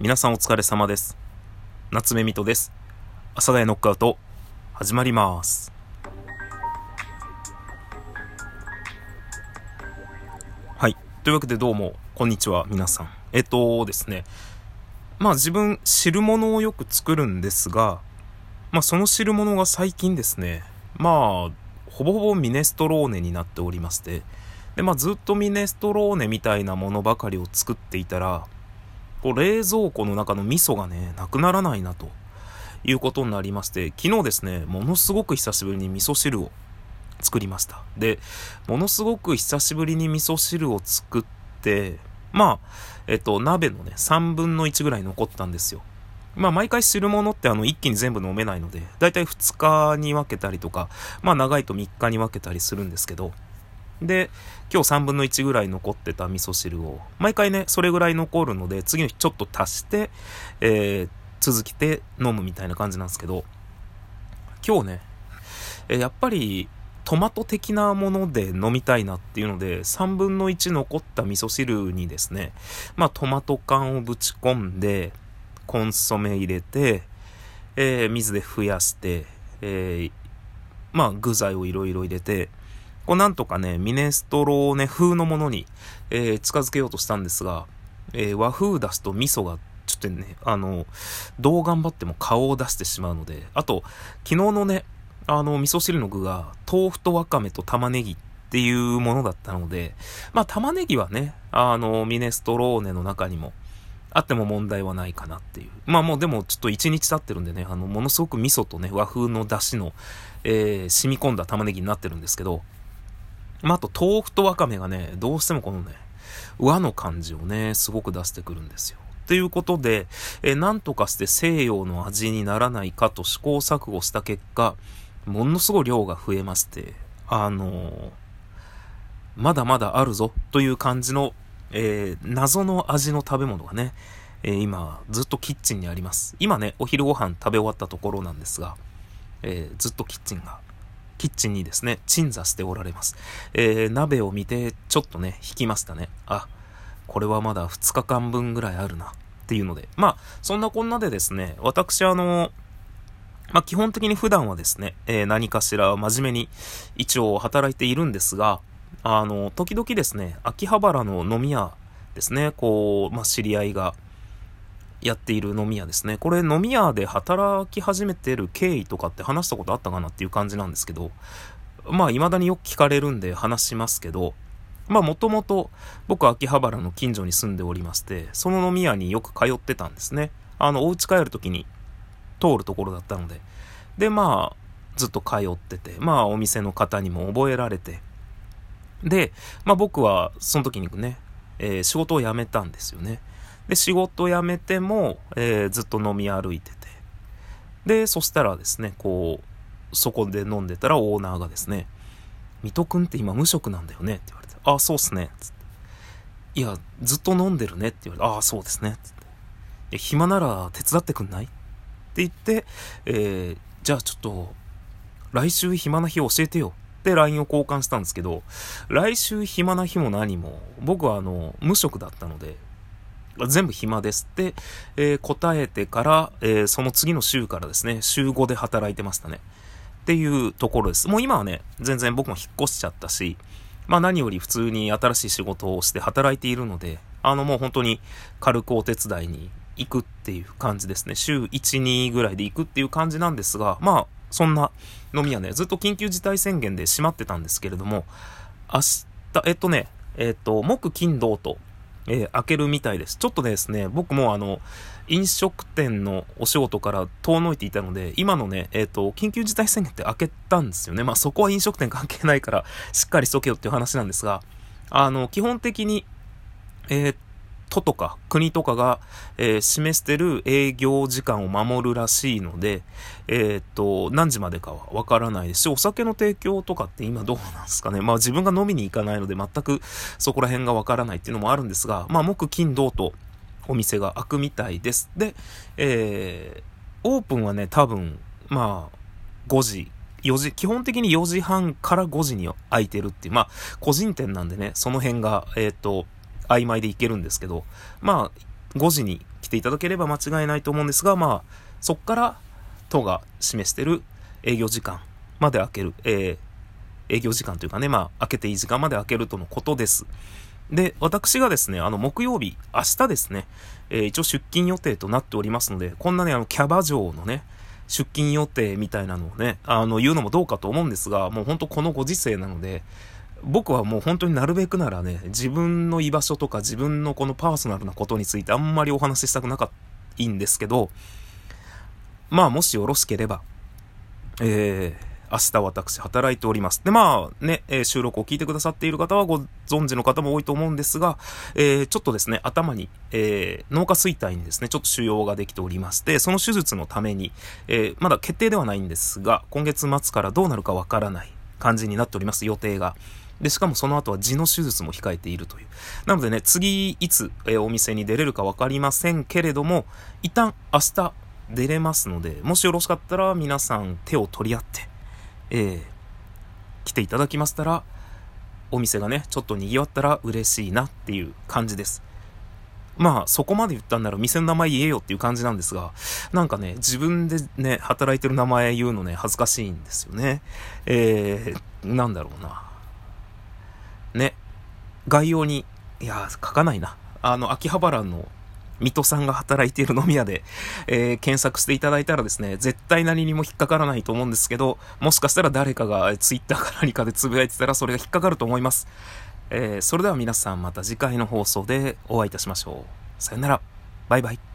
皆さんお疲れ様です。夏目みとです。阿佐ヶ谷ノックアウト、始まります。はい。というわけでどうも、こんにちは、皆さん。えっとですね、まあ自分、汁物をよく作るんですが、まあその汁物が最近ですね、まあ、ほぼほぼミネストローネになっておりまして、で、まあずっとミネストローネみたいなものばかりを作っていたら、こう冷蔵庫の中の味噌がね、なくならないなということになりまして、昨日ですね、ものすごく久しぶりに味噌汁を作りました。で、ものすごく久しぶりに味噌汁を作って、まあ、えっと、鍋のね、3分の1ぐらい残ったんですよ。まあ、毎回汁物ってあの、一気に全部飲めないので、だいたい2日に分けたりとか、まあ、長いと3日に分けたりするんですけど、で、今日3分の1ぐらい残ってた味噌汁を、毎回ね、それぐらい残るので、次の日ちょっと足して、えー、続けて飲むみたいな感じなんですけど、今日ね、えやっぱり、トマト的なもので飲みたいなっていうので、3分の1残った味噌汁にですね、まあトマト缶をぶち込んで、コンソメ入れて、えー水で増やして、えーまあ具材をいろいろ入れて、こうなんとかね、ミネストローネ風のものに、えー近づけようとしたんですが、えー和風出すと味噌がちょっとね、あの、どう頑張っても顔を出してしまうので、あと、昨日のね、あの、味噌汁の具が、豆腐とわかめと玉ねぎっていうものだったので、まあ玉ねぎはね、あの、ミネストローネの中にも、あっても問題はないかなっていう。まあもうでもちょっと1日経ってるんでね、あの、ものすごく味噌とね、和風の出汁の、えー染み込んだ玉ねぎになってるんですけど、まああと豆腐とわかめがね、どうしてもこのね、和の感じをね、すごく出してくるんですよ。ということで、えーなんとかして西洋の味にならないかと試行錯誤した結果、ものすごい量が増えまして、あのーまだまだあるぞという感じの、えー謎の味の食べ物がね、えー今、ずっとキッチンにあります。今ね、お昼ご飯食べ終わったところなんですが、えずっとキッチンが、キッチンにですね、鎮座しておられます。えー鍋を見て、ちょっとね、引きましたね。あ、これはまだ2日間分ぐらいあるな、っていうので。まあ、そんなこんなでですね、私あの、まあ、基本的に普段はですね、えー何かしら真面目に一応働いているんですが、あの、時々ですね、秋葉原の飲み屋ですね、こう、まあ、知り合いがやっている飲み屋ですね。これ飲み屋で働き始めてる経緯とかって話したことあったかなっていう感じなんですけど、まあ、未だによく聞かれるんで話しますけど、まあ、もともと僕秋葉原の近所に住んでおりまして、その飲み屋によく通ってたんですね。あの、お家帰るときに通るところだったので。で、まあ、ずっと通ってて、まあ、お店の方にも覚えられて、で、まあ僕はその時にね、えー仕事を辞めたんですよね。で、仕事辞めても、えーずっと飲み歩いてて。で、そしたらですね、こう、そこで飲んでたらオーナーがですね、水戸くんって今無職なんだよねって言われて、あ、そうっすね。つっていや、ずっと飲んでるねって言われて、ああ、そうですね。つっていや、暇なら手伝ってくんない？って言って、えーじゃあちょっと、来週暇な日教えてよって LINE を交換したんですけど、来週暇な日も何も、僕はあの、無職だったので、全部暇ですって、えー答えてから、えーその次の週からですね、週5で働いてましたね。っていうところです。もう今はね、全然僕も引っ越しちゃったし、まあ何より普通に新しい仕事をして働いているので、あのもう本当に軽くお手伝いに行くっていう感じですね。週1、2ぐらいで行くっていう感じなんですが、まあそんな飲み屋ね、ずっと緊急事態宣言で閉まってたんですけれども、明日、えっとね、えっと、木、金、土と、えー開けるみたいです。ちょっとですね、僕もあの、飲食店のお仕事から遠のいていたので、今のね、えっ、と、緊急事態宣言って開けたんですよね。まあそこは飲食店関係ないから、しっかりしとけよっていう話なんですが、あの、基本的に、えー都とか国とかが、えー示してる営業時間を守るらしいので、えーっと、何時までかはわからないですし、お酒の提供とかって今どうなんですかね。まあ自分が飲みに行かないので全くそこら辺がわからないっていうのもあるんですが、まあ木金土とお店が開くみたいです。で、えーオープンはね、多分、まあ、5時、4時、基本的に4時半から5時に開いてるっていう、まあ、個人店なんでね、その辺が、えっ、と、曖昧でいけるんですけど、まあ、5時に来ていただければ間違いないと思うんですが、まあ、そっから、都が示してる営業時間まで開ける、えー、営業時間というかね、まあ、開けていい時間まで開けるとのことです。で、私がですね、あの、木曜日、明日ですね、えー、一応出勤予定となっておりますので、こんなね、あの、キャバ嬢のね、出勤予定みたいなのをね、あの、言うのもどうかと思うんですが、もう本当このご時世なので、僕はもう本当になるべくならね、自分の居場所とか自分のこのパーソナルなことについてあんまりお話ししたくなかったんですけど、まあもしよろしければ、えー、明日私働いております。で、まあね、えー、収録を聞いてくださっている方はご存知の方も多いと思うんですが、えー、ちょっとですね、頭に、えー、脳下垂体にですね、ちょっと腫瘍ができておりまして、その手術のために、えまだ決定ではないんですが、今月末からどうなるかわからない感じになっております、予定が。で、しかもその後は痔の手術も控えているという。なのでね、次いつ、えお店に出れるかわかりませんけれども、一旦明日出れますので、もしよろしかったら皆さん手を取り合って、えー、来ていただきましたら、お店がね、ちょっと賑わったら嬉しいなっていう感じです。まあ、そこまで言ったんなら店の名前言えよっていう感じなんですが、なんかね、自分でね、働いてる名前言うのね、恥ずかしいんですよね。えー、なんだろうな。ね、概要に、いや、書かないな。あの、秋葉原の水戸さんが働いている飲み屋で、えー、検索していただいたらですね、絶対何にも引っかからないと思うんですけど、もしかしたら誰かがツイッターか何かでつぶやいてたらそれが引っかかると思います。えー、それでは皆さんまた次回の放送でお会いいたしましょう。さよなら。バイバイ。